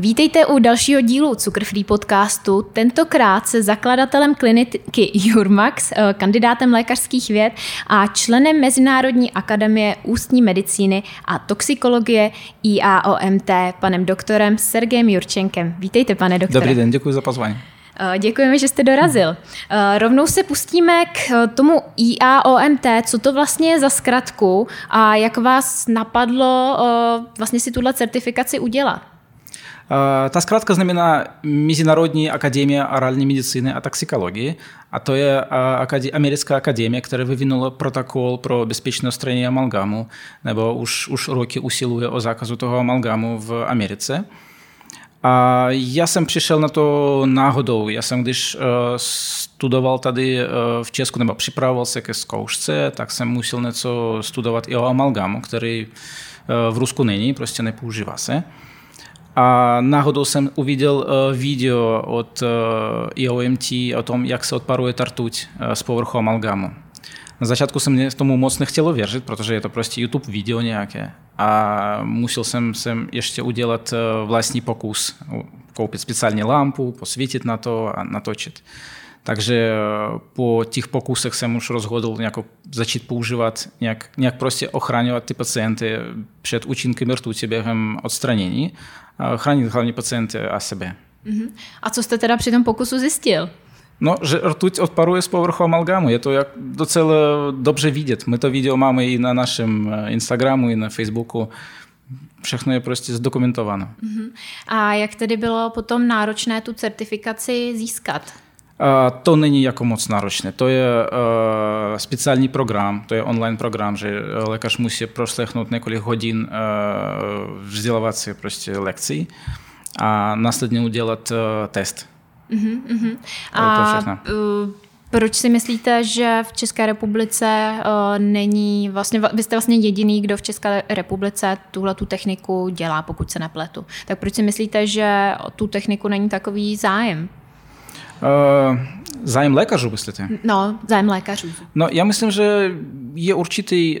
Vítejte u dalšího dílu Cukrfree podcastu. Tentokrát se zakladatelem kliniky Jurmax, eh, kandidátem lékařských věd a členem Mezinárodní akademie ústní medicíny a toxikologie IAOMT, panem doktorem Sergejem Jurčenkem. Vítejte, pane doktore. Dobrý den, děkuji za pozvání. Eh, děkujeme, že jste dorazil. Eh, rovnou se pustíme k tomu IAOMT, co to vlastně je za zkratku a jak vás napadlo vlastně si tuhle certifikaci udělat. Та скратка знамена Міжнародні академія оральної медицини а токсикології, а то є Американська академія, яка вивинула протокол про безпечне устранення амалгаму, nebo už, už roky usiluje o zákazu toho amalgamu v Americe. A já jsem přišel na to náhodou. Já jsem, když uh, studoval tady uh, v Česku, nebo připravoval se ke zkoušce, tak jsem musel něco studovat i o amalgamu, který uh, v Rusku není, prostě nepoužívá se. a náhodou jsem uviděl video od IOMT o tom, jak se odparuje tartuť z povrchu amalgamu. Na začátku jsem mě tomu moc nechtělo věřit, protože je to prostě YouTube video nějaké. A musel jsem, jsem ještě udělat vlastní pokus. Koupit speciální lampu, posvítit na to a natočit. Takže po těch pokusech jsem už rozhodl nějak začít používat, nějak, nějak prostě ochraňovat ty pacienty před účinky rtuti během odstranění chránit hlavně pacienty a sebe. Uh-huh. A co jste teda při tom pokusu zjistil? No, že rtuť odparuje z povrchu amalgamu. Je to jak docela dobře vidět. My to video máme i na našem Instagramu, i na Facebooku. Všechno je prostě zdokumentováno. Uh-huh. A jak tedy bylo potom náročné tu certifikaci získat? To není jako moc náročné. To je speciální program, to je online program, že lékař musí proslechnout několik hodin vzdělávací prostě lekcí a následně udělat test. Uh-huh, uh-huh. A proč si myslíte, že v České republice uh, není vlastně, vy jste vlastně jediný, kdo v České republice tuhle tu techniku dělá, pokud se nepletu. Tak proč si myslíte, že tu techniku není takový zájem? Zájem lékařů, myslíte? No, zájem lékařů. No, já myslím, že je určitý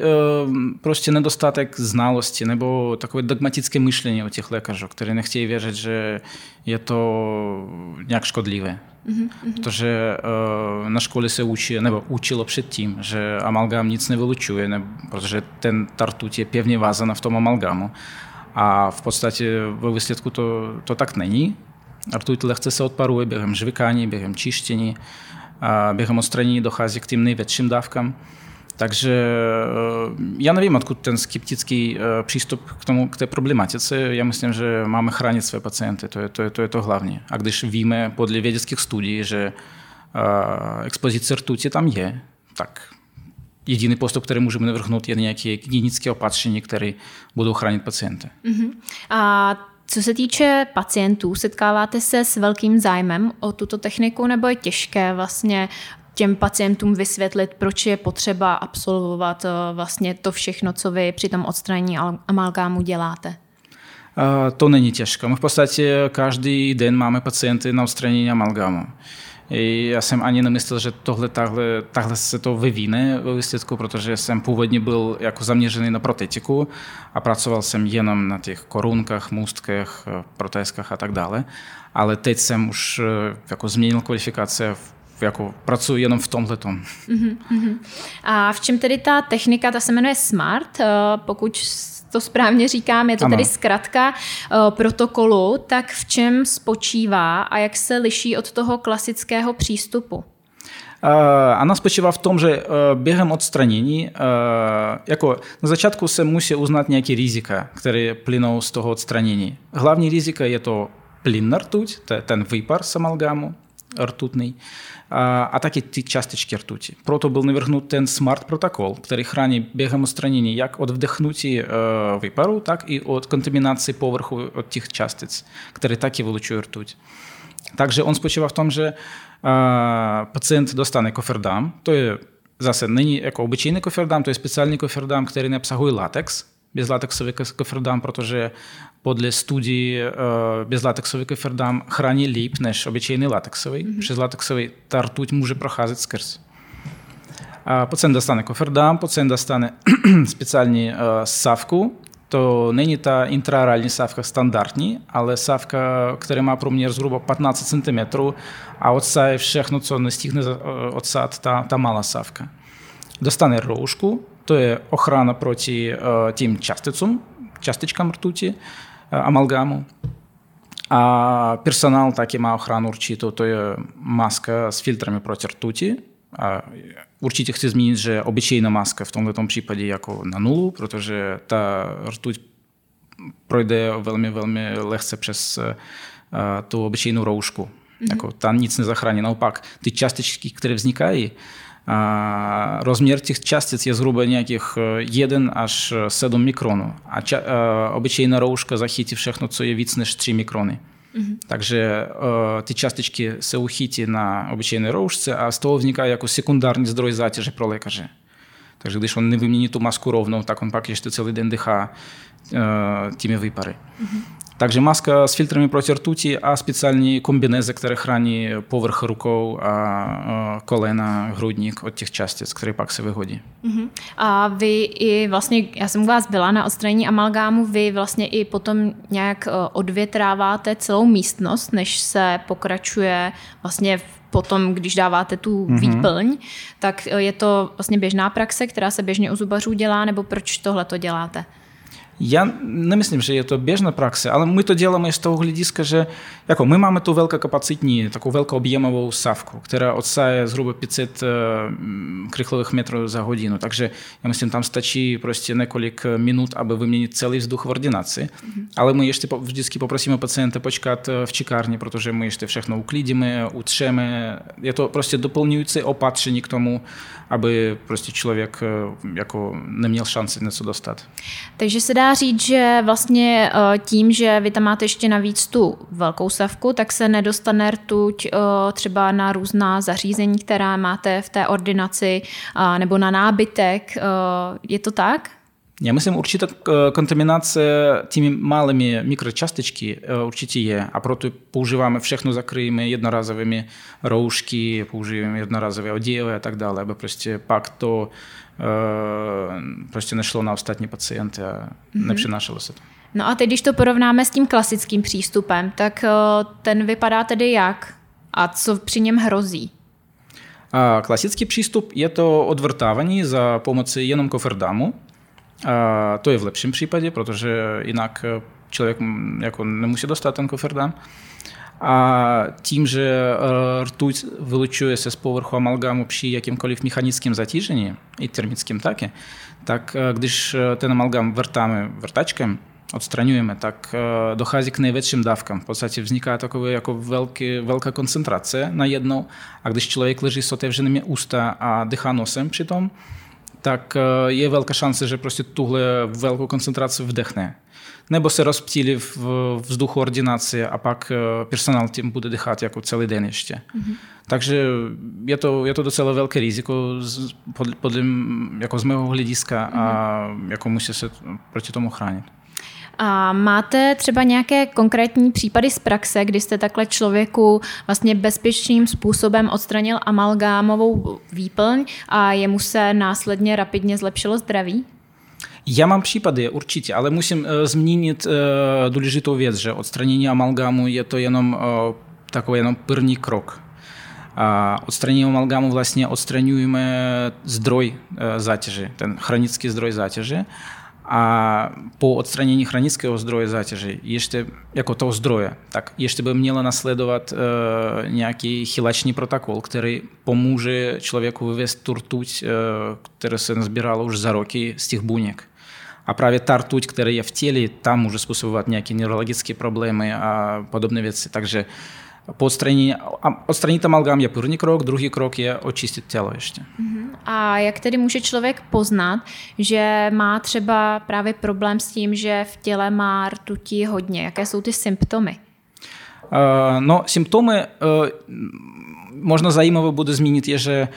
prostě nedostatek znalosti nebo takové dogmatické myšlení o těch lékařů, které nechtějí věřit, že je to nějak škodlivé. Mm-hmm. Protože uh, na škole se učí, nebo učilo předtím, že amalgám nic nevylučuje, ne, protože ten tartut je pevně vázaná v tom amalgámu. A v podstatě ve výsledku to, to tak není. Rtuť lehce se odparuje během žvykání, během čištění, a během odstranění dochází k tým největším dávkám. Takže já nevím, odkud ten skeptický přístup k, tomu, k té problematice. Já myslím, že máme chránit své pacienty, to je to, je, to, je to hlavně. A když víme podle vědeckých studií, že expozice rtuti tam je, tak jediný postup, který můžeme navrhnout, je nějaké klinické opatření, které budou chránit pacienty. Uh-huh. A co se týče pacientů, setkáváte se s velkým zájmem o tuto techniku, nebo je těžké vlastně těm pacientům vysvětlit, proč je potřeba absolvovat eh, vlastně to všechno, co vy při tom odstranění amalgámu děláte? To není těžké. My v podstatě každý den máme pacienty na odstranění amalgámu. Já jsem ani nemyslel, že tohle takhle, takhle se to vyvíne ve výsledku, protože jsem původně byl jako zaměřený na protetiku a pracoval jsem jenom na těch korunkách, můstkách, protézkách a tak dále. Ale teď jsem už jako změnil kvalifikace jako pracuji jenom v tomhle tom. Uh-huh, A v čem tedy ta technika, ta se jmenuje SMART, pokud to správně říkám, je to ano. tedy zkratka uh, protokolu, tak v čem spočívá a jak se liší od toho klasického přístupu? Она spočívá v tom, že během odstranění, jako na začátku se musí uznat nějaké rizika, které plynou z toho odstranění. Hlavní rizika je to plyn rtuť, ten výpar z amalgamu, rtutný, ртутный, атаки тых часточки ртуці проto был наверхнут ten смарт протокол который хране бегам устранения як от вдыхнуці э, е, выпару так і от контамінацыі поверху от тих частыц который так і вылучу ртуть. Также он спочыва в том же е, э, пацыент достане кофердам тое засы ныне эко обычайны кофердам то есть спецыяльны кофердам который не абсагуй латекс. Без латексовый кофердам протоже podle studii eh, bezlatexowych Ferdam chrani lip niż obyczajny lateksowy. Mm -hmm. Przez lateksowy mhm. ta rtuć może prochadzać skers. Pacjent dostanie kofferdam, pacjent dostanie specjalnie eh, ssawku, to není ta intraorální sávka standardní, ale sávka, která má průměr zhruba 15 cm a odsaje všechno, co nestihne eh, odsát ta, ta malá sávka. Dostane roušku, to je ochrana proti uh, těm časticům, častičkám rtuti, amalgamu. A personál taky má ochranu určitou, to je maska s filtrami proti rtuti. A určitě chci zmínit, že obyčejná maska v tomto případě jako na nulu, protože ta rtuť projde velmi, velmi lehce přes tu obyčejnou roušku. Mm-hmm. Jako, ta nic nezachrání. Naopak, ty částičky, které vznikají, a rozměr těch částic je zhruba nějakých 1 až 7 mikronů. A ča, a obyčejná rouška zachytí všechno, co je víc než 3 mikrony. Mm-hmm. Takže uh, ty částičky se uchytí na obyčejné roušce a z toho vzniká jako sekundární zdroj zátěže pro lékaře. Takže když on nevymění tu masku rovnou, tak on pak ještě celý den dýchá uh, těmi výpary. Mm-hmm. Takže maska s filtrami proti rtuti a speciální kombinézy, které chrání povrch rukou a kolena, hrudník od těch částic, které pak se vyhodí. Uh-huh. A vy i vlastně, já jsem u vás byla na odstranění amalgámu, vy vlastně i potom nějak e, odvětráváte celou místnost, než se pokračuje vlastně potom, když dáváte tu mm-hmm. výplň, tak e, je to vlastně běžná praxe, která se běžně u zubařů dělá, nebo proč tohle to děláte? Я не myslím, že je to běžná praxe, ale my to děláme z toho hlediska, že jako my máme tu velkokapacitní, takovou velkoobjemovou sávku, která odsaje zhruba 500 krychlových metrů za hodinu. Takže já myslím, tam stačí prostě několik minut, aby vyměnit celý vzduch v ordinaci. Mm-hmm. Ale my ještě vždycky poprosíme pacienta počkat v čekárně, protože my ještě všechno uklidíme, utřeme. Je to prostě doplňující opatření k tomu, aby prostě člověk jako neměl šanci něco dostat. Takže se dá říct, že vlastně eh, tím, že vy tam máte ještě navíc tu velkou savku, tak se nedostane rtuť eh, třeba na různá zařízení, která máte v té ordinaci nebo na nábytek. Eh, je to tak? Já myslím, určitá kontaminace těmi malými mikročástičky určitě je a proto používáme všechno, zakryjeme jednorázovými roušky, používáme jednorázové oděvy a tak dále, aby prostě pak to prostě nešlo na ostatní pacienty a mm-hmm. nepřenášelo se to. No a teď, když to porovnáme s tím klasickým přístupem, tak ten vypadá tedy jak? A co při něm hrozí? A klasický přístup je to odvrtávání za pomoci jenom koferdamu. To je v lepším případě, protože jinak člověk jako nemusí dostat ten koferdam. A tím, že rtuť vylučuje se z povrchu amalgamu při jakýmkoliv mechanickém zatížení, i termickém taky, tak když ten amalgam vrtáme vrtačkem, odstraňujeme, tak dochází k největším dávkám. V podstatě vzniká takové jako velký, velká koncentrace na jednou a když člověk leží s otevřenými ústa a dýchá nosem přitom, tak je velká šance, že prostě tuhle velkou koncentraci vdechne nebo se rozptýlí v vzduchu ordinace a pak personál tím bude dýchat jako celý den ještě. Mm-hmm. Takže je to, je to docela velké riziko pod, pod, jako z mého hlediska mm-hmm. a jako musí se proti tomu chránit. A máte třeba nějaké konkrétní případy z praxe, kdy jste takhle člověku vlastně bezpečným způsobem odstranil amalgámovou výplň a jemu se následně rapidně zlepšilo zdraví? Já mám případy určitě, ale musím uh, zmínit uh, důležitou věc, že odstranění amalgamu je to jenom uh, takový jenom první krok. A odstranění amalgamu vlastně odstraňujeme zdroj zátěže, ten chronický zdroj zátěže. A po odstranění chronického zdroje zátěže, ještě jako toho zdroje, tak ještě by mělo nasledovat uh, nějaký chylačný protokol, který pomůže člověku vyvést tu rtuť, uh, která se nazbírala už za roky z těch buněk. A právě ta rtuť, která je v těle, tam může způsobovat nějaké neurologické problémy a podobné věci. Takže po odstranění, odstranit amalgam je první krok, druhý krok je očistit tělo ještě. A jak tedy může člověk poznat, že má třeba právě problém s tím, že v těle má rtutí hodně? Jaké jsou ty symptomy? Uh, no, symptomy uh, možná zajímavé bude zmínit je, že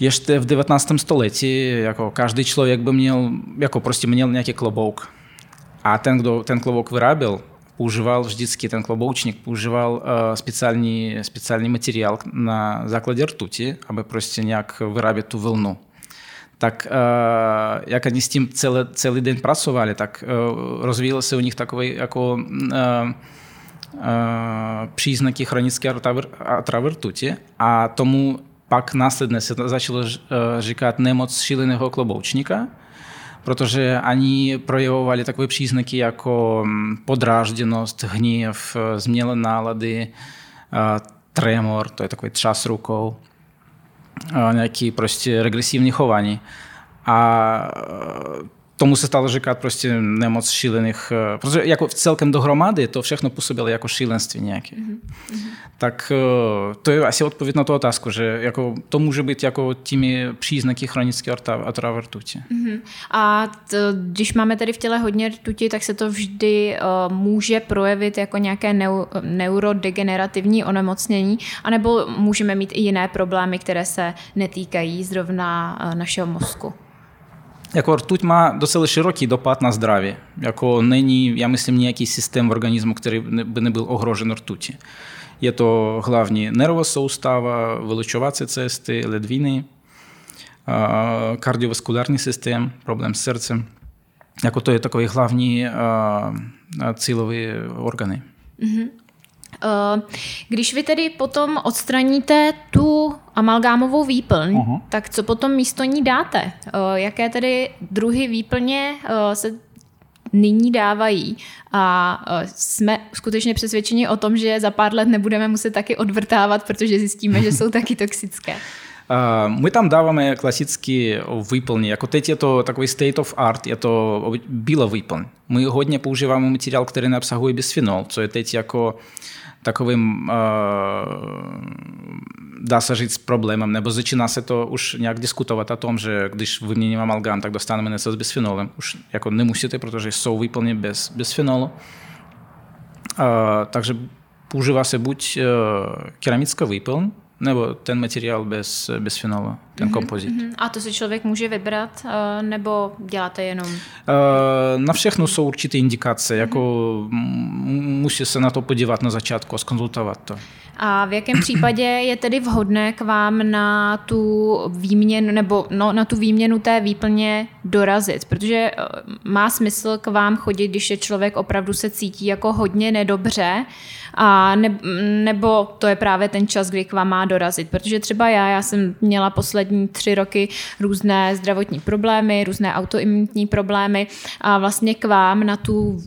ještě v 19. století jako každý člověk by měl, jako prostě měl nějaký klobouk. A ten, kdo ten klobouk vyráběl, používal vždycky ten kloboučník, používal uh, speciální, speciální materiál na základě rtuti, aby prostě nějak vyrábět tu vlnu. tak jak oni s tím celý, celý den pracovali, tak rozvíjel se u nich takový jako příznaky chronické otravy rtuti a tomu pak následně se začalo říkat nemoc šíleného kloboučníka, protože oni projevovali takové příznaky jako podrážděnost, hněv, změny nálady, tremor, to je takový třas rukou, nějaký prostě regresivní chování. A tomu se stalo říkat prostě nemoc šílených, eh, protože jako celkem dohromady to všechno působilo jako šílenství nějaké. Mm-hmm. Tak eh, to je asi odpověď na tu otázku, že jako to může být jako těmi příznaky chronické otravy rtuti. Mm-hmm. A to, když máme tedy v těle hodně rtuti, tak se to vždy uh, může projevit jako nějaké neu, neurodegenerativní onemocnění, anebo můžeme mít i jiné problémy, které se netýkají zrovna uh, našeho mozku. Jako rtuť má docela široký dopad na zdraví. Jako není, já myslím, nějaký systém v organismu, který by nebyl ohrožen rtutí. Je to hlavně nervová soustava, vylečovací cesty, ledviny, kardiovaskulární systém, problém s srdcem. Jako to je takový hlavní cílový orgány. Mm-hmm. Eh, když vy tedy potom odstraníte tu amalgámovou výplň, uh-huh. tak co potom místo ní dáte? Eh, jaké tedy druhy výplně eh, se nyní dávají a jsme skutečně přesvědčeni o tom, že za pár let nebudeme muset taky odvrtávat, protože zjistíme, že jsou taky toxické. My tam dáváme klasický výplň. Jako teď je to takový state of art, je to bílá výplň. My hodně používáme materiál, který neobsahuje bisfenol, co je teď jako takovým, dá se říct, problémem, nebo začíná se to už nějak diskutovat o tom, že když vyměním amalgám, tak dostaneme něco s bisfenolem. Už jako nemusíte, protože jsou vyplně bez bisfenolu. Takže používá se buď keramická výplň, nebo ten materiál bez, bez fenolu, ten mm-hmm, kompozit. Mm-hmm. A to si člověk může vybrat, uh, nebo děláte jenom? Uh, na všechno jsou určité indikace, mm-hmm. jako musí se na to podívat na začátku a skonzultovat to. A v jakém případě je tedy vhodné k vám na tu výměnu nebo no, na tu výměnu té výplně dorazit? Protože eh, má smysl k vám chodit, když je člověk opravdu se cítí jako hodně nedobře, a ne, nebo to je právě ten čas, kdy k vám má dorazit. Protože třeba já, já jsem měla poslední tři roky různé zdravotní problémy, různé autoimunitní problémy a vlastně k vám na, tu,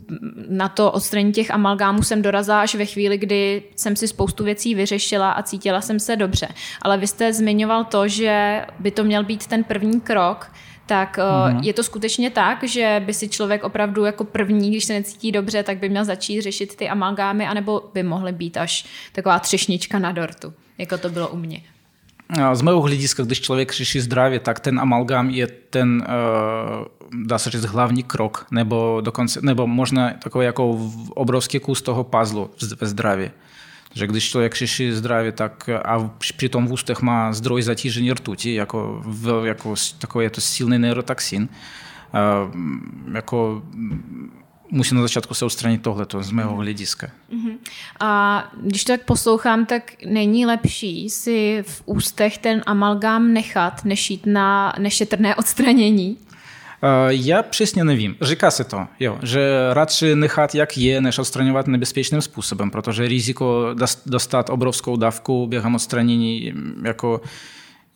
na to odstranění těch amalgámů jsem dorazila až ve chvíli, kdy jsem si spoustu věcí vyřešila a cítila jsem se dobře. Ale vy jste zmiňoval to, že by to měl být ten první krok, tak mm-hmm. je to skutečně tak, že by si člověk opravdu jako první, když se necítí dobře, tak by měl začít řešit ty amalgámy, anebo by mohly být až taková třešnička na dortu, jako to bylo u mě. Z mého hlediska, když člověk řeší zdraví, tak ten amalgám je ten, uh, dá se říct, hlavní krok, nebo dokonce, nebo možná takový jako obrovský kus toho puzzlu ve zdraví. Že když člověk řeší zdraví, tak a přitom v ústech má zdroj zatížení rtuti, jako, v, jako takový to silný neurotoxin, jako musí na začátku se odstranit tohleto z mého hlediska. Uh-huh. A když to tak poslouchám, tak není lepší si v ústech ten amalgám nechat, než jít na nešetrné odstranění? Já přesně nevím. Říká se to, jo, že radši nechat jak je, než odstraňovat nebezpečným způsobem, protože riziko dostat obrovskou dávku během odstranění jako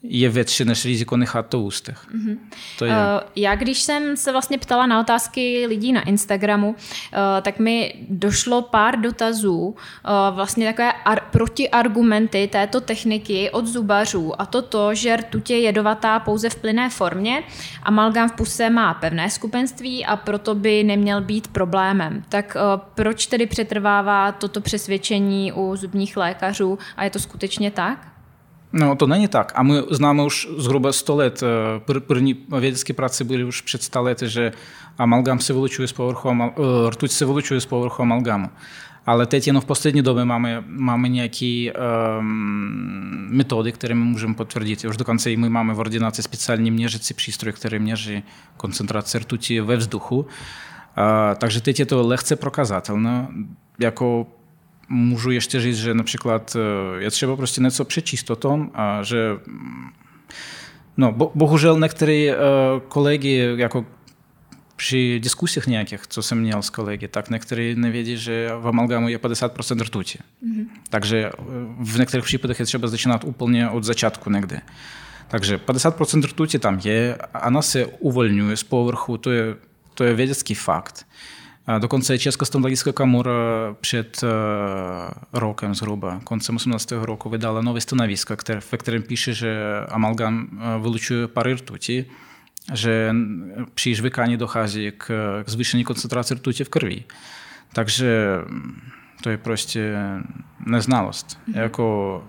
je větší než riziko nechat to ústech. Mm-hmm. To je. Uh, já když jsem se vlastně ptala na otázky lidí na Instagramu, uh, tak mi došlo pár dotazů, uh, vlastně takové ar- protiargumenty této techniky od zubařů a to to, že rtuť je jedovatá pouze v plynné formě, amalgám v puse má pevné skupenství a proto by neměl být problémem. Tak proč tedy přetrvává toto přesvědčení u zubních lékařů a je to skutečně tak? No to není tak. A my známe už zhruba 100 let. První vědecké práce byly už před 100 lety, že amalgam se vylučuje z povrchu, rtuť se vylučuje z povrchu amalgamu. Ale teď jenom v poslední době máme, máme nějaké um, metody, které my můžeme potvrdit. Už dokonce i my máme v ordinaci speciální měřící přístroj, který měří koncentraci rtuti ve vzduchu. Uh, takže teď je to lehce prokazatelné. Jako můžu ještě říct, že například je třeba prostě něco přečíst o tom, a že No, bo, bohužel některé uh, kolegy, jako při diskusích nějakých, co jsem měl s kolegy, tak někteří nevědí, že v amalgamu je 50% rtuti. Mm-hmm. Takže v některých případech je třeba začínat úplně od začátku někde. Takže 50% rtuti tam je, ona se uvolňuje z povrchu, to je, to je vědecký fakt. Dokonce Česká stomatologická komora před rokem zhruba, koncem 18. roku, vydala nové stanovisko, které, ve kterém píše, že amalgam vylučuje pary rtuti, že při žvykání dochází k, k zvýšení koncentrace rtuti v krvi. Takže to je prostě neznalost. Mm-hmm. Jako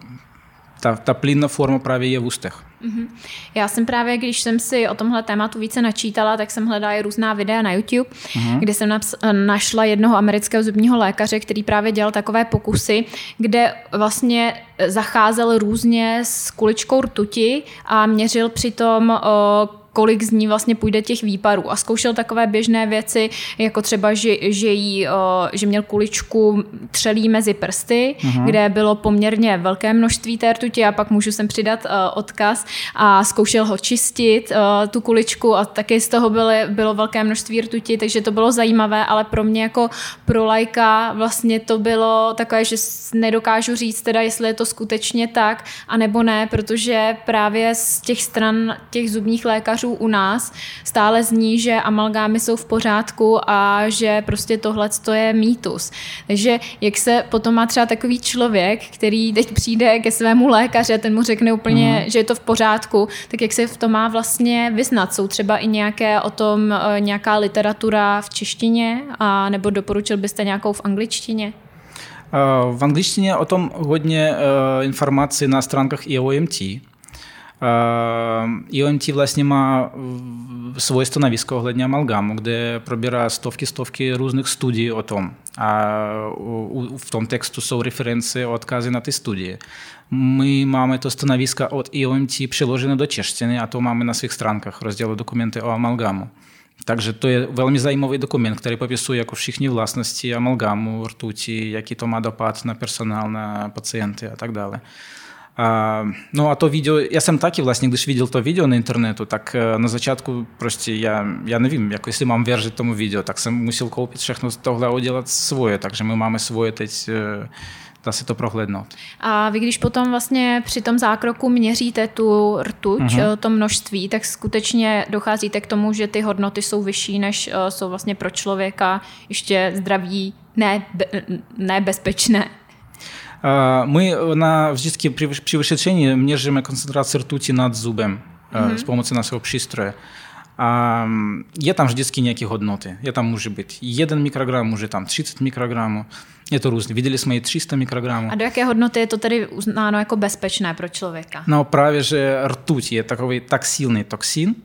ta, ta plynná forma právě je v ústech. Mm-hmm. Já jsem právě, když jsem si o tomhle tématu více načítala, tak jsem hledala i různá videa na YouTube, mm-hmm. kde jsem našla jednoho amerického zubního lékaře, který právě dělal takové pokusy, kde vlastně zacházel různě s kuličkou rtuti a měřil přitom o, kolik z ní vlastně půjde těch výparů. A zkoušel takové běžné věci, jako třeba, že, že, jí, že měl kuličku třelí mezi prsty, uh-huh. kde bylo poměrně velké množství té rtuti a pak můžu sem přidat odkaz a zkoušel ho čistit, tu kuličku a taky z toho byly, bylo velké množství rtuti, takže to bylo zajímavé, ale pro mě jako pro lajka vlastně to bylo takové, že nedokážu říct teda, jestli je to skutečně tak, anebo ne, protože právě z těch stran těch zubních lékařů lékařů u nás stále zní, že amalgámy jsou v pořádku a že prostě tohle je mýtus. Takže jak se potom má třeba takový člověk, který teď přijde ke svému lékaře, ten mu řekne úplně, mm. že je to v pořádku, tak jak se v tom má vlastně vyznat? Jsou třeba i nějaké o tom eh, nějaká literatura v češtině a nebo doporučil byste nějakou v angličtině? Eh, v angličtině o tom hodně eh, informací na stránkách IOMT. EOMT vlastně má svoje stanovisko ohledně amalgamu, kde probírá stovky, stovky různých studií o tom. A v tom textu jsou reference, odkazy na ty studie. My máme to stanovisko od EOMT přeložené do češtiny a to máme na svých stránkách, rozdělu dokumenty o amalgamu. Takže to je velmi zajímavý dokument, který popisuje jako všichni vlastnosti amalgamu, rtuti, jaký to má dopad na personál, na pacienty a tak dále. А, ну, а то відео, я сам так і, власне, když видел то відео на інтернету, так на зачатку просто я, я не wiem, як, якщо мам вержить тому відео, так сам мусив купити všechno z tohle udělat svoje, takže my máme svoje teď dá se to prohlédnout. A vy, když potom vlastně při tom zákroku měříte tu rtuť, uh-huh. to množství, tak skutečně docházíte k tomu, že ty hodnoty jsou vyšší, než jsou vlastně pro člověka ještě zdraví, ne, ne bezpečné. Мы на вжитке при вышедшении меряем концентрацию ртути над зубом mm-hmm. з допомогою нашого пристрою. А, є там вжитки ніякі годноти. Є там може бути 1 мікрограм, може там 30 мікрограмů. Je to různé. Viděli jsme i 300 mikrogramů. A do jaké hodnoty je to tedy uznáno jako bezpečné pro člověka? No právě, že rtuť je takový tak silný toxin, který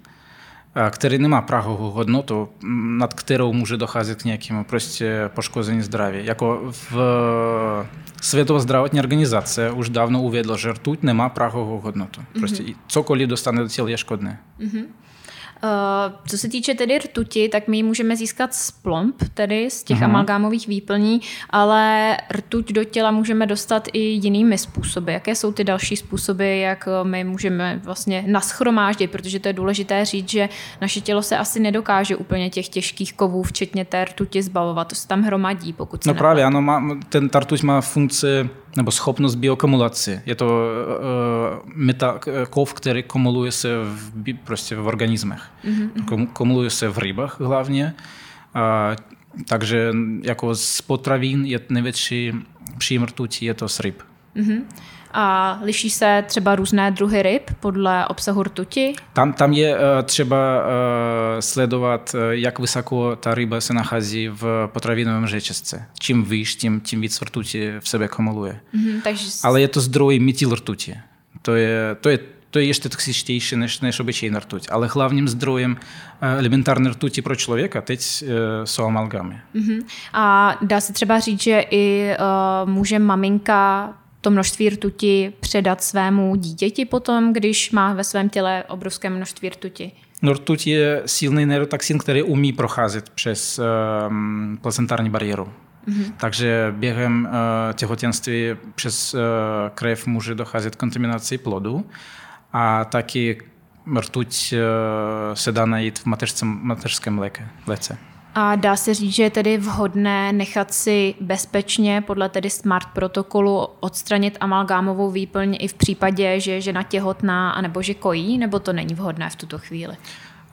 nemá prahovou hodnotu, nad kterou může docházet k nějakému prostě poškození zdraví. Jako v Světová zdravotní organizace už dávno uvědla, že rtuť nemá prahovou hodnotu. Prostě mm-hmm. cokoliv dostane do těla je škodné. Mm-hmm. Uh, co se týče tedy rtuti, tak my ji můžeme získat z plomb, tedy z těch uh-huh. amalgámových výplní, ale rtuť do těla můžeme dostat i jinými způsoby. Jaké jsou ty další způsoby, jak my můžeme vlastně naschromáždit, protože to je důležité říct, že naše tělo se asi nedokáže úplně těch těžkých kovů, včetně té rtuti, zbavovat. To se tam hromadí, pokud se No právě, ano, má, ten rtuť má funkci nebo schopnost biokumulace. Je to uh, meta, kov, který kumuluje se v, prostě v organismech. Mm-hmm. Kumuluje se v rybách hlavně. Uh, takže jako z potravin je největší příjem rtuti je to z ryb. Mm-hmm. A liší se třeba různé druhy ryb podle obsahu rtuti? Tam, tam je eh, třeba eh, sledovat, eh, jak vysoko ta ryba se nachází v potravinovém řetězce. Čím výš, tím, tím víc rtuti v sebe kumuluje. Mm-hmm, takže... Ale je to zdroj metyl rtuti. To je, to je to je ještě toxičtější než, než obyčejná rtuť. Ale hlavním zdrojem elementární rtuti pro člověka teď jsou amalgamy. Mm-hmm. A dá se třeba říct, že i uh, může maminka to množství rtuti předat svému dítěti potom, když má ve svém těle obrovské množství rtuti? No, rtuť je silný neurotoxin, který umí procházet přes um, placentární bariéru. Mm-hmm. Takže během uh, těhotenství přes uh, krev může docházet k kontaminaci plodu a taky rtuť se dá najít v mateřském, mateřském léke, léce. A dá se říct, že je tedy vhodné nechat si bezpečně podle tedy SMART protokolu odstranit amalgámovou výplň i v případě, že je žena těhotná anebo že kojí, nebo to není vhodné v tuto chvíli?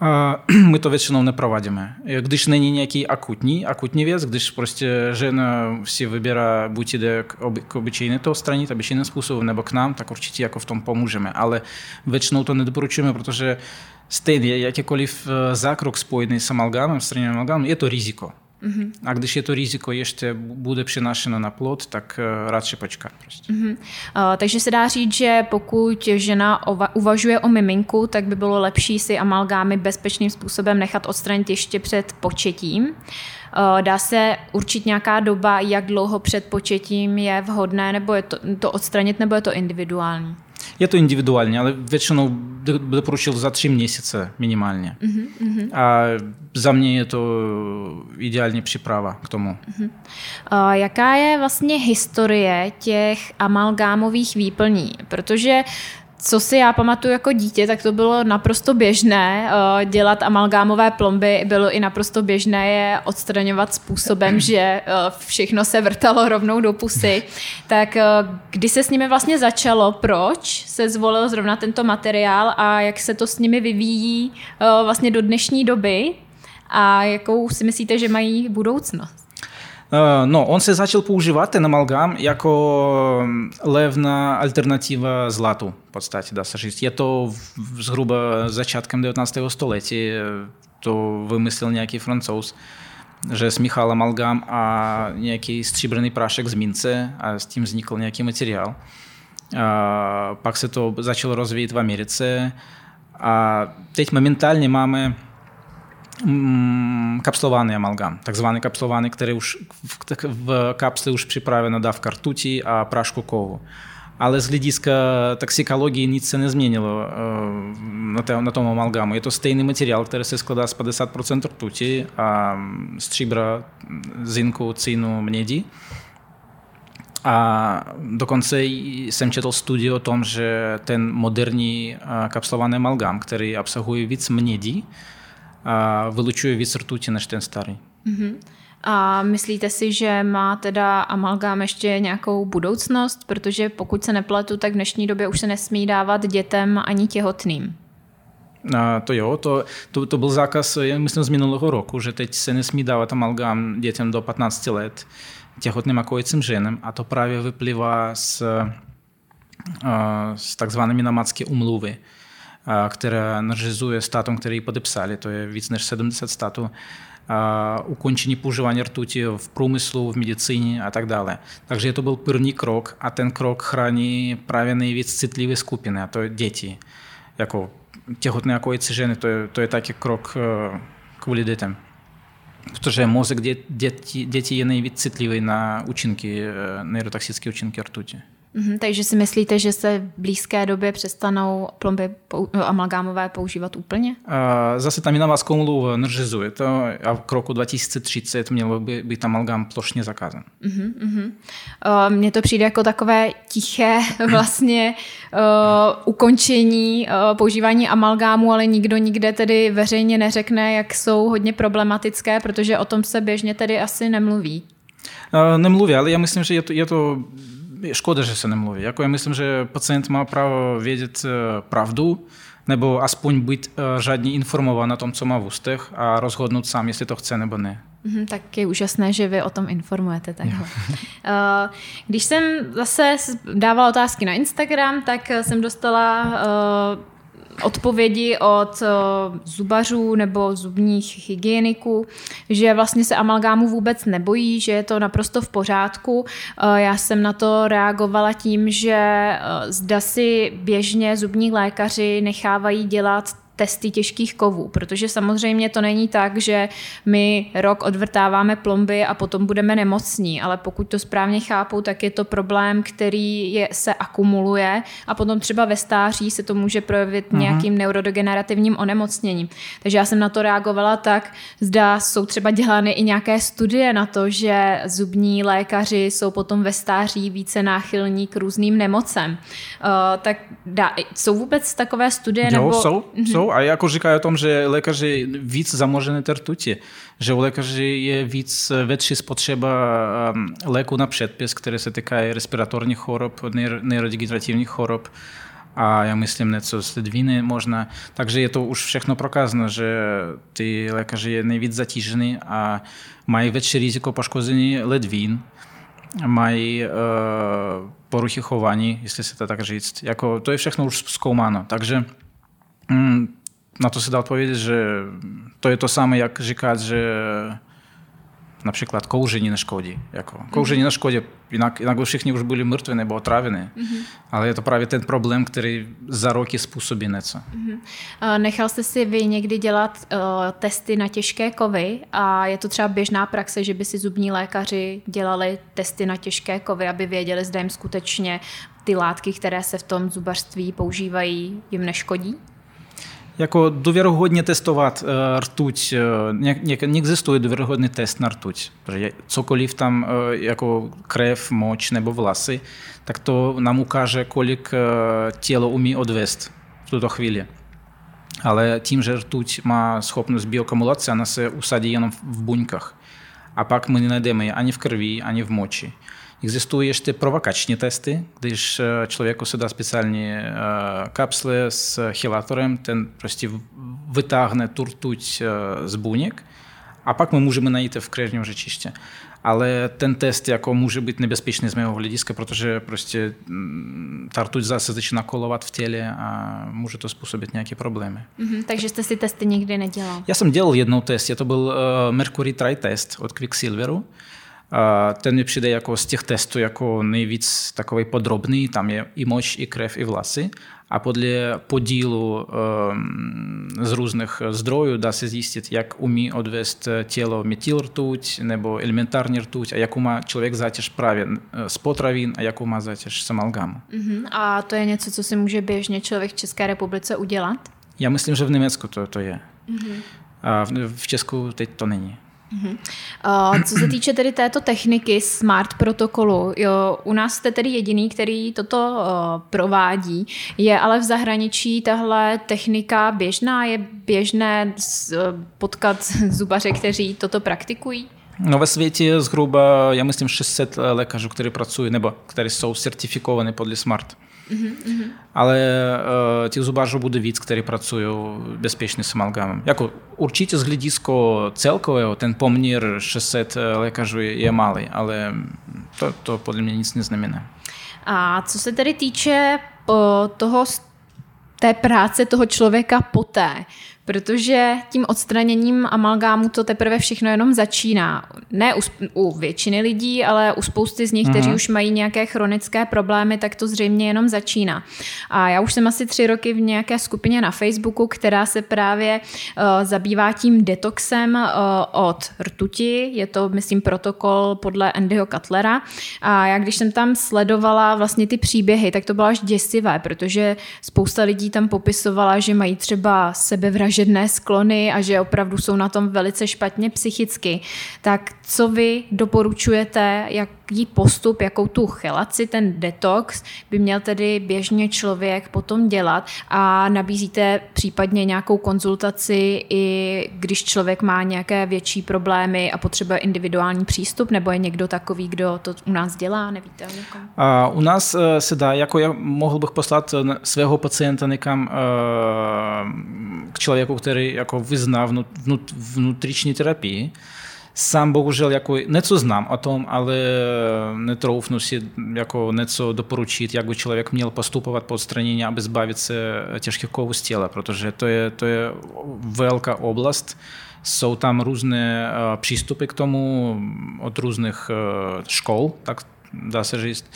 My to většinou neprovádíme. Když není nějaký akutní, akutní věc, když prostě žena si vybírá, buď jde k, oby, k obyčejně to odstranit, obyčejným způsobem, nebo k nám, tak určitě jako v tom pomůžeme. Ale většinou to nedoporučujeme, protože stejně jakýkoliv zákrok spojený s amalgamem, straněním amalgamem, je to riziko. Mm-hmm. A když je to riziko ještě bude přenášeno na plod, tak radši počkat. Prostě. Mm-hmm. Uh, takže se dá říct, že pokud žena ova- uvažuje o miminku, tak by bylo lepší si amalgámy bezpečným způsobem nechat odstranit ještě před početím. Uh, dá se určit nějaká doba, jak dlouho před početím je vhodné, nebo je to, to odstranit, nebo je to individuální? Je to individuálně, ale většinou doporučil za tři měsíce minimálně. Uh-huh, A za mě je to ideální příprava k tomu. Uh-huh. A jaká je vlastně historie těch amalgámových výplní? Protože co si já pamatuju jako dítě, tak to bylo naprosto běžné eh, dělat amalgámové plomby, bylo i naprosto běžné je odstraňovat způsobem, že eh, všechno se vrtalo rovnou do pusy. Tak eh, kdy se s nimi vlastně začalo, proč se zvolil zrovna tento materiál a jak se to s nimi vyvíjí vlastně do dnešní doby a jakou si myslíte, že mají budoucnost? No, on se začal používat, ten amalgam, jako levná alternativa zlatu, v podstatě, dá se říct. Je to zhruba začátkem 19. století, to vymyslel nějaký francouz, že smíchal amalgam a nějaký stříbrný prášek z mince a s tím vznikl nějaký materiál. A pak se to začalo rozvíjet v Americe a teď momentálně máme Mm, kapslovaný amalgam, takzvaný kapslovaný, který už v, v kapsle už připravena dávka rtuti a prášku kovu. Ale z hlediska toxikologii nic se nezměnilo na, té, na tom amalgamu. Je to stejný materiál, který se skládá z 50% rtuti a stříbra, zinku, cínu, mědi. A dokonce jsem četl studii o tom, že ten moderní kapslovaný amalgam, který obsahuje víc mědi, vylučuje víc rtuti než ten starý. Mm-hmm. A myslíte si, že má teda amalgám ještě nějakou budoucnost? Protože pokud se nepletu, tak v dnešní době už se nesmí dávat dětem ani těhotným. A to jo, to, to, to byl zákaz, myslím, z minulého roku, že teď se nesmí dávat amalgám dětem do 15 let těhotným a kojícím ženám a to právě vyplývá z, z takzvané namatské umluvy která nařizuje státům, které ji podepsali, to je víc než 70 států, ukončení používání rtuti v průmyslu, v medicíně a tak dále. Takže to byl první krok a ten krok chrání právě nejvíc citlivé skupiny, a to je děti. Jako těhotné a kojící ženy, to je, to je taky krok kvůli dětem. Protože mozek dětí, dětí je nejvíc citlivý na účinky, neurotoxické účinky rtuti. Mm-hmm, takže si myslíte, že se v blízké době přestanou plomby pou- amalgámové používat úplně? Zase ta minová umluva nařizuje to a v roku 2030 měl by být amalgám plošně zakázán. Mm-hmm, mm-hmm. Mně to přijde jako takové tiché vlastně uh, ukončení uh, používání amalgámu, ale nikdo nikde tedy veřejně neřekne, jak jsou hodně problematické, protože o tom se běžně tedy asi nemluví. Uh, nemluví, ale já myslím, že je to, je to škoda, že se nemluví. Jako já myslím, že pacient má právo vědět pravdu, nebo aspoň být řádně informován o tom, co má v ústech a rozhodnout sám, jestli to chce nebo ne. Mm, tak je úžasné, že vy o tom informujete takhle. Když jsem zase dávala otázky na Instagram, tak jsem dostala odpovědi od eh, zubařů nebo zubních hygieniků, že vlastně se amalgámu vůbec nebojí, že je to naprosto v pořádku. Eh, já jsem na to reagovala tím, že eh, zda si běžně zubní lékaři nechávají dělat testy těžkých kovů, protože samozřejmě to není tak, že my rok odvrtáváme plomby a potom budeme nemocní, ale pokud to správně chápou, tak je to problém, který je, se akumuluje a potom třeba ve stáří se to může projevit uh-huh. nějakým neurodegenerativním onemocněním. Takže já jsem na to reagovala tak, zda jsou třeba dělány i nějaké studie na to, že zubní lékaři jsou potom ve stáří více náchylní k různým nemocem. Uh, tak dá, jsou vůbec takové studie? Jo, nebo... jsou, mm-hmm. A jako říkají o tom, že lékaři víc zamožené tertuti, že u lékaři je víc větší spotřeba um, léku na předpis, které se týkají respiratorních chorob, neurodegenerativních chorob a já myslím něco z ledviny možná. Takže je to už všechno prokázáno, že ty lékaři je nejvíc zatížený a mají větší riziko poškození ledvin mají uh, poruchy chování, jestli se to tak říct. Jako, to je všechno už zkoumáno. Takže mm, na to se dá odpovědět, že to je to samé, jak říkat, že například kouření neškodí. Jako, kouření mm-hmm. neškodí, jinak, jinak by všichni už byli mrtví nebo otravení. Mm-hmm. Ale je to právě ten problém, který za roky způsobí něco. Mm-hmm. Nechal jste si vy někdy dělat uh, testy na těžké kovy a je to třeba běžná praxe, že by si zubní lékaři dělali testy na těžké kovy, aby věděli, zda jim skutečně ty látky, které se v tom zubařství používají, jim neškodí? Uh, uh, neexistuje důvěrohodný test na rtuť, protože cokoliv tam uh, jako krev, moč nebo vlasy, tak to nám ukáže, kolik uh, tělo umí odvést v tuto chvíli. Ale tím, že rtuť má schopnost bioakumulace, ona se usadí jenom v buňkách. A pak my nenajdeme ji ani v krvi, ani v moči. Existují ještě provokační testy, když člověku se dá speciální kapsle s chylátorem, ten prostě vytáhne tu rtuť z buněk a pak my můžeme najít v krevním řečiště. Ale ten test jako může být nebezpečný z mého hlediska, protože prostě ta rtuť zase začíná kolovat v těle a může to způsobit nějaké problémy. Mm-hmm, takže jste si testy nikdy nedělal? Já jsem dělal jednou test, to byl uh, Mercury Try test od Quicksilveru. Ten mi přijde jako z těch testů jako nejvíc takový podrobný, tam je i moč, i krev, i vlasy. A podle podílu z různých zdrojů dá se zjistit, jak umí odvést tělo metylrtuť nebo elementární rtuť a jakou má člověk zátěž právě z potravin a jakou má zátěž z amalgamu. Uh-huh. A to je něco, co si může běžně člověk v České republice udělat? Já myslím, že v Německu to, to je. Uh-huh. A v, v Česku teď to není. Uh-huh. Uh, co se týče tedy této techniky smart protokolu, jo, u nás jste tedy jediný, který toto uh, provádí. Je ale v zahraničí tahle technika běžná? Je běžné uh, potkat zubaře, kteří toto praktikují? No, ve světě je zhruba, já myslím, 600 eh, lékařů, kteří pracují, nebo kteří jsou certifikovaní podle SMART. Mm-hmm. Ale uh, těch zubařů bude víc, kteří pracují bezpečně s amalgamem. Jako určitě z hledisko celkového ten poměr 600 eh, lékařů je malý, ale to, to podle mě nic neznamená. A co se tedy týče toho té práce toho člověka poté, protože tím odstraněním amalgámu to teprve všechno jenom začíná. Ne u, u většiny lidí, ale u spousty z nich, Aha. kteří mhm. už mají nějaké chronické problémy, tak to zřejmě jenom začíná. A já už jsem asi tři roky v nějaké skupině na Facebooku, která se právě uh, zabývá tím detoxem uh, od rtuti. Je to, myslím, protokol podle Andyho Cutlera. A já když jsem tam sledovala vlastně ty příběhy, tak to bylo až děsivé, protože spousta lidí tam popisovala, že mají třeba sebevražedné vražedné sklony a že opravdu jsou na tom velice špatně psychicky, tak co vy doporučujete, jaký postup, jakou tu chelaci, ten detox by měl tedy běžně člověk potom dělat a nabízíte případně nějakou konzultaci i když člověk má nějaké větší problémy a potřebuje individuální přístup, nebo je někdo takový, kdo to u nás dělá, nevíte? A u nás e, se dá, jako já mohl bych poslat svého pacienta někam e, k člověku, který jako vyzná внут, внут, внутрішній терапії. Сам bohužel jako něco znám o tom, ale netroufnu si jako něco doporučit, jak by člověk měl postupovat po odstranění, aby zbavit se těžkých kovů z těla, protože to je, to je velká oblast. Jsou tam různé přístupy k tomu od různých škol, tak dá se říct.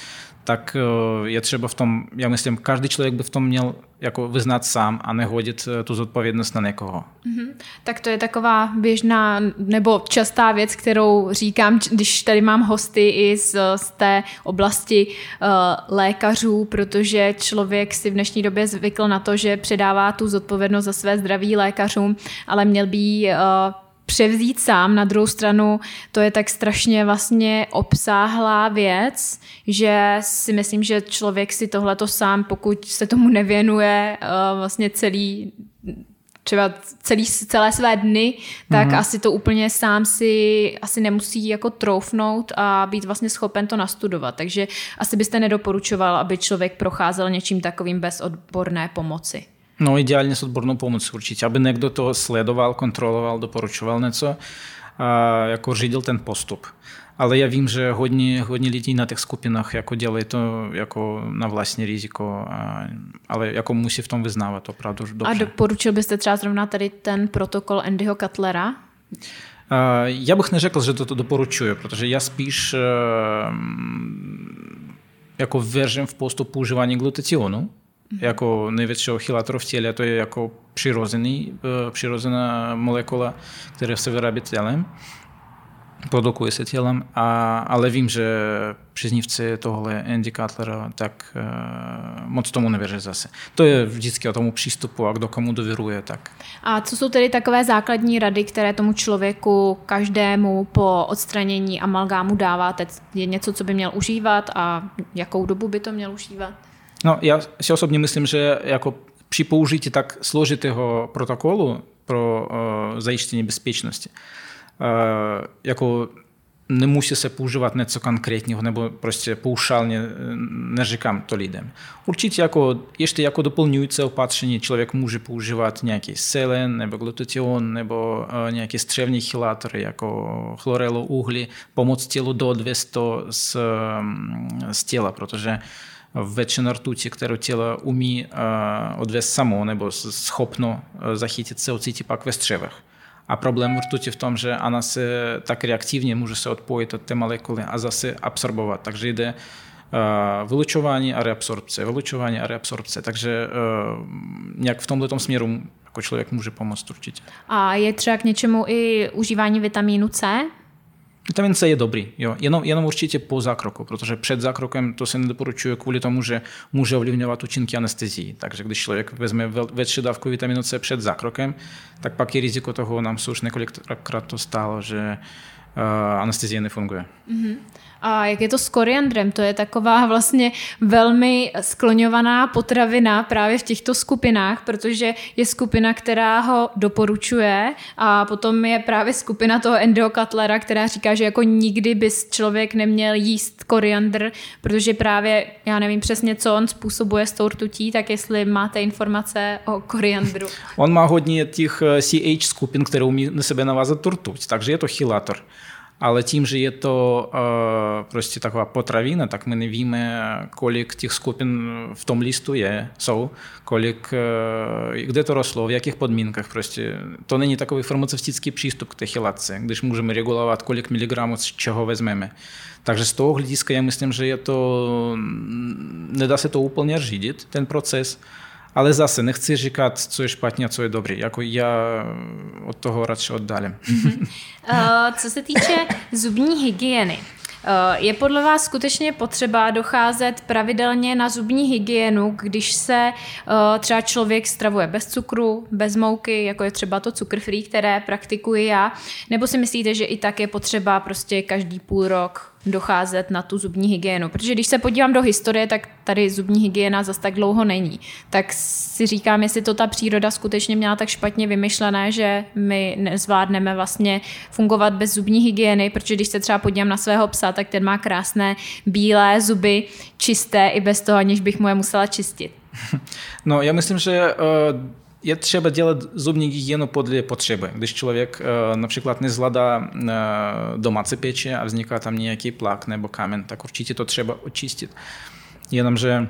tak je třeba v tom, já myslím, každý člověk by v tom měl jako vyznat sám a nehodit tu zodpovědnost na někoho. Mm-hmm. Tak to je taková běžná nebo častá věc, kterou říkám, když tady mám hosty i z, z té oblasti uh, lékařů, protože člověk si v dnešní době zvykl na to, že předává tu zodpovědnost za své zdraví lékařům, ale měl by uh, převzít sám. Na druhou stranu to je tak strašně vlastně obsáhlá věc, že si myslím, že člověk si tohleto sám, pokud se tomu nevěnuje eh, vlastně celý třeba celý, celé své dny, tak mm-hmm. asi to úplně sám si asi nemusí jako troufnout a být vlastně schopen to nastudovat. Takže asi byste nedoporučoval, aby člověk procházel něčím takovým bez odborné pomoci. No ideálně s odbornou pomocí určitě, aby někdo to sledoval, kontroloval, doporučoval něco a jako řídil ten postup. Ale já vím, že hodně, hodně lidí na těch skupinách jako dělají to jako na vlastní riziko, a, ale jako musí v tom vyznávat opravdu dobře. A doporučil byste třeba zrovna tady ten protokol Andyho Cutlera? Já bych neřekl, že to, to doporučuju, protože já spíš jako věřím v postup používání glutationu, jako největšího chylátoru v těle, to je jako přirozený, přirozená molekula, která se vyrábí tělem, produkuje se tělem, a, ale vím, že příznivci tohle Cutlera tak uh, moc tomu nevěří zase. To je vždycky o tomu přístupu a kdo komu dověruje. Tak. A co jsou tedy takové základní rady, které tomu člověku každému po odstranění amalgámu dáváte? Je něco, co by měl užívat a jakou dobu by to měl užívat? No, já si osobně myslím, že jako při použití tak složitého protokolu pro uh, zajištění bezpečnosti, uh, jako nemusí se používat něco konkrétního, nebo prostě paušálně neříkám to lidem. Určitě jako, ještě jako doplňující opatření člověk může používat nějaký selen, nebo glutation, nebo uh, nějaký střevní chylátory, jako chlorelu uhlí, pomoc tělu do 200 z, z těla, protože většina rtuti, kterou tělo umí odvést samo nebo schopno zachytit se, ocítit pak ve střevech. A problém rtuti v tom, že ona se tak reaktivně může se odpojit od té molekuly a zase absorbovat. Takže jde vylučování a reabsorpce, vylučování a reabsorpce. Takže nějak v tomto směru jako člověk může pomoct určitě. A je třeba k něčemu i užívání vitamínu C? Vitamin C je dobrý, jo. Jenom, jenom určitě po zákroku, protože před zákrokem to se nedoporučuje kvůli tomu, že může ovlivňovat účinky anestezii. Takže když člověk vezme větší dávku vitaminu C před zákrokem, tak pak je riziko toho, nám se už několikrát to stalo, že uh, anestezie nefunguje. Mm-hmm. A jak je to s koriandrem? To je taková vlastně velmi skloňovaná potravina právě v těchto skupinách, protože je skupina, která ho doporučuje a potom je právě skupina toho Endo Cutlera, která říká, že jako nikdy bys člověk neměl jíst koriandr, protože právě, já nevím přesně, co on způsobuje s tou rtutí, tak jestli máte informace o koriandru. On má hodně těch CH skupin, které umí na sebe navázat rtuť, takže je to chylátor. Ale tím, že je to uh, prostě taková potravina, tak my nevíme, kolik těch skupin v tom listu je, jsou, kolik, uh, kde to rostlo, v jakých podmínkách. Prostě. To není takový farmaceutický přístup k té chylatce, když můžeme regulovat, kolik miligramů z čeho vezmeme. Takže z toho hlediska já myslím, že je to, nedá se to úplně řídit, ten proces, ale zase nechci říkat, co je špatně a co je dobrý. Jako já od toho radši oddálím. Uh, co se týče zubní hygieny, Eh, je podle vás skutečně potřeba docházet pravidelně na zubní hygienu, když se eh, třeba člověk stravuje bez cukru, bez mouky, jako je třeba to cukr free, které praktikuji já, nebo si myslíte, že i tak je potřeba prostě každý půl rok docházet na tu zubní hygienu. Protože když se podívám do historie, tak tady zubní hygiena zase tak dlouho není. Tak si říkám, jestli to ta příroda skutečně měla tak špatně vymyšlené, že my nezvládneme vlastně fungovat bez zubní hygieny, protože když se třeba podívám na svého psa, tak ten má krásné bílé zuby, čisté i bez toho, aniž bych mu je musela čistit. No, já myslím, že uh je třeba dělat zubní hygienu podle potřeby. Když člověk uh, například nezvládá uh, domácí péče a vzniká tam nějaký plak nebo kámen, tak určitě to třeba očistit. Jenomže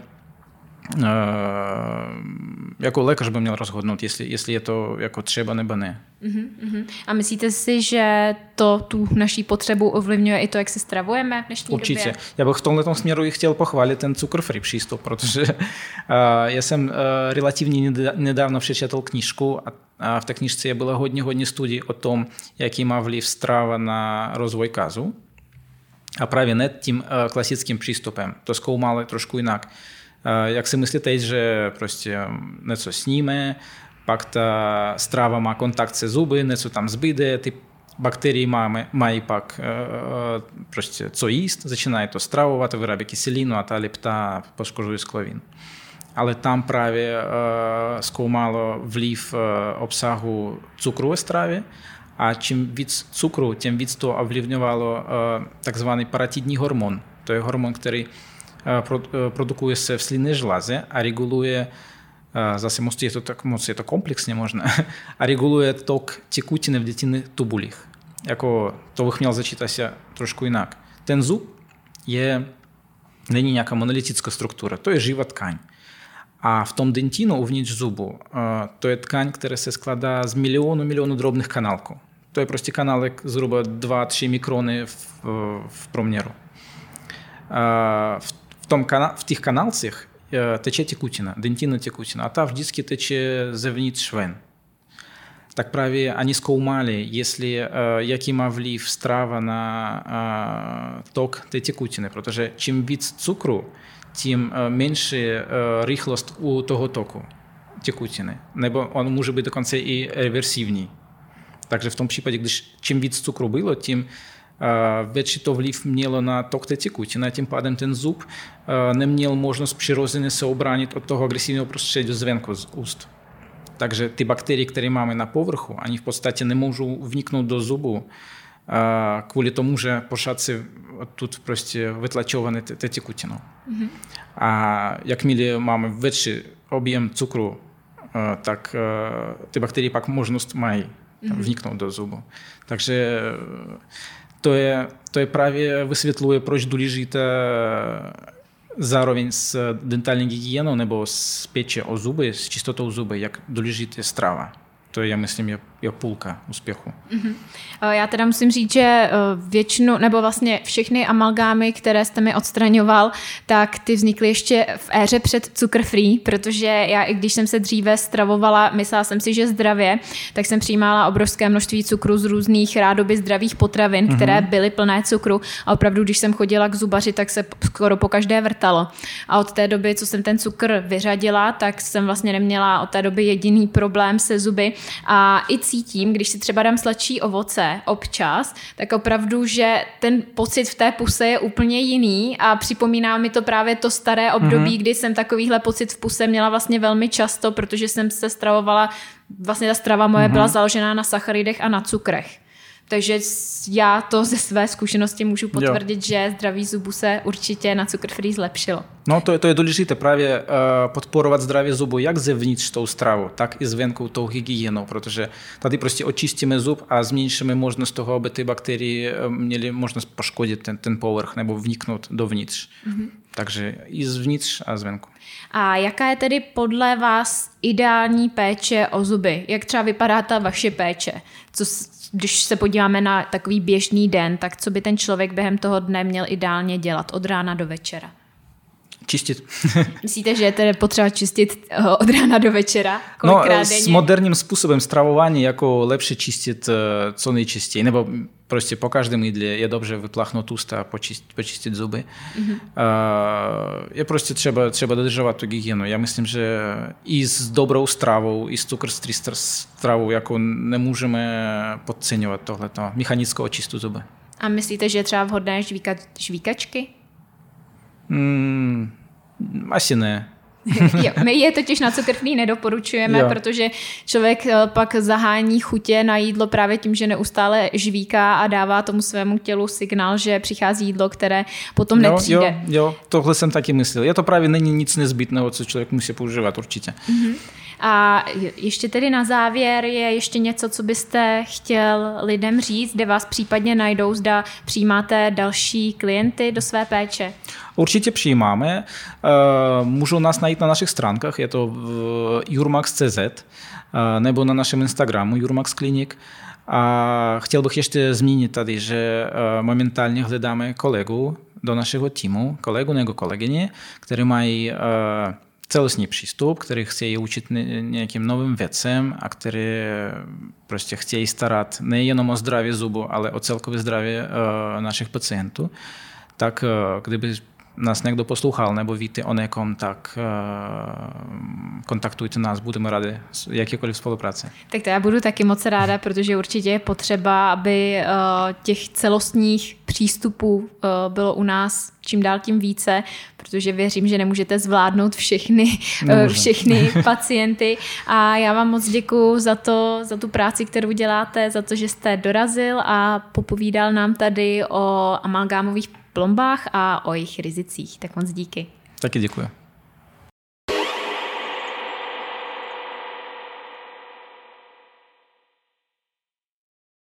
jako lékař by měl rozhodnout, jestli, jestli je to jako třeba nebo ne. Uh-huh, uh-huh. A myslíte si, že to tu naší potřebu ovlivňuje i to, jak se stravujeme v dnešní Určitě. době? Já bych v tomhle směru i chtěl pochválit ten cukr-free přístup, protože uh, já jsem uh, relativně nedávno přečetl knížku a, a v té knižce je bylo hodně, hodně studií o tom, jaký má vliv strava na rozvoj kazu. A právě ne tím uh, klasickým přístupem. To zkoumali trošku jinak. Jak si myslíte, že prostě něco sníme, pak ta strava má kontakt se zuby, něco tam zbyde, ty bakterie máme, mají pak prostě co jíst, začínají to stravovat, vyrábí kyselinu a ta lepta poškozuje sklovin. Ale tam právě zkoumalo vliv obsahu cukru ve stravě a čím víc cukru, tím víc to ovlivňovalo takzvaný paratidní hormon. To je hormon, který produkuje se v slinné a reguluje zase moc je to tak moc je to komplexně možné, a reguluje tok tekutiny v dětiny tubulích. Jako to bych měl začít asi trošku jinak. Ten zub je, není nějaká monolitická struktura, to je živá tkaň. A v tom dentinu uvnitř zubu to je tkaň, která se skládá z milionu, milionu drobných kanálků. To je prostě kanálek zhruba 2-3 mikrony v, v proměru. V в, том в тих каналцях э, тече текутина, дентина текутина, а та в диске тече зевнит швен. Так праві ані скоумалі, якщо е, э, який мав лів страва на е, ток те текутини. Протоже чим від цукру, тим е, менше е, рихлост у того току текутини. Небо він може бути до кінця і реверсивний. Также в тому випадку, чим від цукру було, тим tím větší to vliv mělo na tok té tekutiny, tím pádem ten zub neměl možnost přirozeně se obránit od toho agresivního prostředí zvenku z úst. Takže ty bakterie, které máme na povrchu, ani v podstatě nemůžou vniknout do zubu kvůli tomu, že po šaci тут prostě vytlačované té tekutinou. Mm-hmm. A jakmile máme větší objem cukru, tak ty bakterie pak možnost mají vniknout do zubu. Takže to je, to je právě vysvětluje, proč důležité zároveň s dentální hygienou nebo s péče o zuby, s čistotou zuby, jak důležité strava. To je, já myslím, je, je půlka úspěchu. Mm-hmm. Já teda musím říct, že většinu, nebo vlastně všechny amalgámy, které jste mi odstraňoval, tak ty vznikly ještě v éře před cukr free, protože já, i když jsem se dříve stravovala, myslela jsem si, že zdravě, tak jsem přijímala obrovské množství cukru z různých rádoby zdravých potravin, mm-hmm. které byly plné cukru a opravdu, když jsem chodila k zubaři, tak se skoro po každé vrtalo. A od té doby, co jsem ten cukr vyřadila, tak jsem vlastně neměla od té doby jediný problém se zuby a i cítím, když si třeba dám sladší ovoce občas, tak opravdu, že ten pocit v té puse je úplně jiný a připomíná mi to právě to staré období, mm-hmm. kdy jsem takovýhle pocit v puse měla vlastně velmi často, protože jsem se stravovala, vlastně ta strava moje mm-hmm. byla založená na sacharidech a na cukrech. Takže já to ze své zkušenosti můžu potvrdit, jo. že zdraví zubu se určitě na cukr free zlepšilo. No to je, to je důležité právě uh, podporovat zdraví zubu jak zevnitř tou stravou, tak i zvenku tou hygienou, protože tady prostě očistíme zub a zmenšíme možnost toho, aby ty bakterie měly možnost poškodit ten, ten povrch nebo vniknout dovnitř. Mm-hmm. Takže i zvnitř a zvenku. A jaká je tedy podle vás ideální péče o zuby? Jak třeba vypadá ta vaše péče? Co, když se podíváme na takový běžný den, tak co by ten člověk během toho dne měl ideálně dělat od rána do večera? Čistit. Myslíte, že je tedy potřeba čistit eh, od rána do večera? no, denně? s moderním způsobem stravování jako lepší čistit eh, co nejčistěji, nebo prostě po každém jídle je dobře vyplachnout ústa a počistit, počistit zuby. Mm-hmm. Je prostě třeba, třeba dodržovat tu hygienu. Já myslím, že i s dobrou stravou, i s cukrství stravou jako nemůžeme podceňovat tohleto mechanickou čistu zuby. A myslíte, že je třeba vhodné žvíkat žvíkačky? Mm, asi ne. jo, my je totiž na cukrfný nedoporučujeme, jo. protože člověk eh, pak zahání chutě na jídlo právě tím, že neustále žvíká a dává tomu svému tělu signál, že přichází jídlo, které potom jo, nepřijde. Jo, jo, tohle jsem taky myslel. Je to právě není nic nezbytného, co člověk musí používat určitě. Mm-hmm. A ještě tedy na závěr je ještě něco, co byste chtěl lidem říct, kde vás případně najdou, zda přijímáte další klienty do své péče? Určitě přijímáme. Můžou nás najít na našich stránkách, je to jurmax.cz nebo na našem Instagramu Jurmax Klinik. A chtěl bych ještě zmínit tady, že momentálně hledáme kolegu do našeho týmu, kolegu nebo kolegyně, kteří mají celostní přístup, který chtějí učit nějakým novým věcem a který prostě chtějí starat nejenom o zdraví zubu, ale o celkové zdraví našich pacientů, tak kdyby nás někdo poslouchal nebo víte o někom, tak uh, kontaktujte nás, budeme rádi jakékoliv spolupráce. Tak to já budu taky moc ráda, protože určitě je potřeba, aby uh, těch celostních přístupů uh, bylo u nás čím dál tím více, protože věřím, že nemůžete zvládnout všechny, všechny pacienty. A já vám moc děkuji za to, za tu práci, kterou děláte, za to, že jste dorazil a popovídal nám tady o amalgámových plombách a o jejich rizicích. Tak moc díky. Taky děkuji.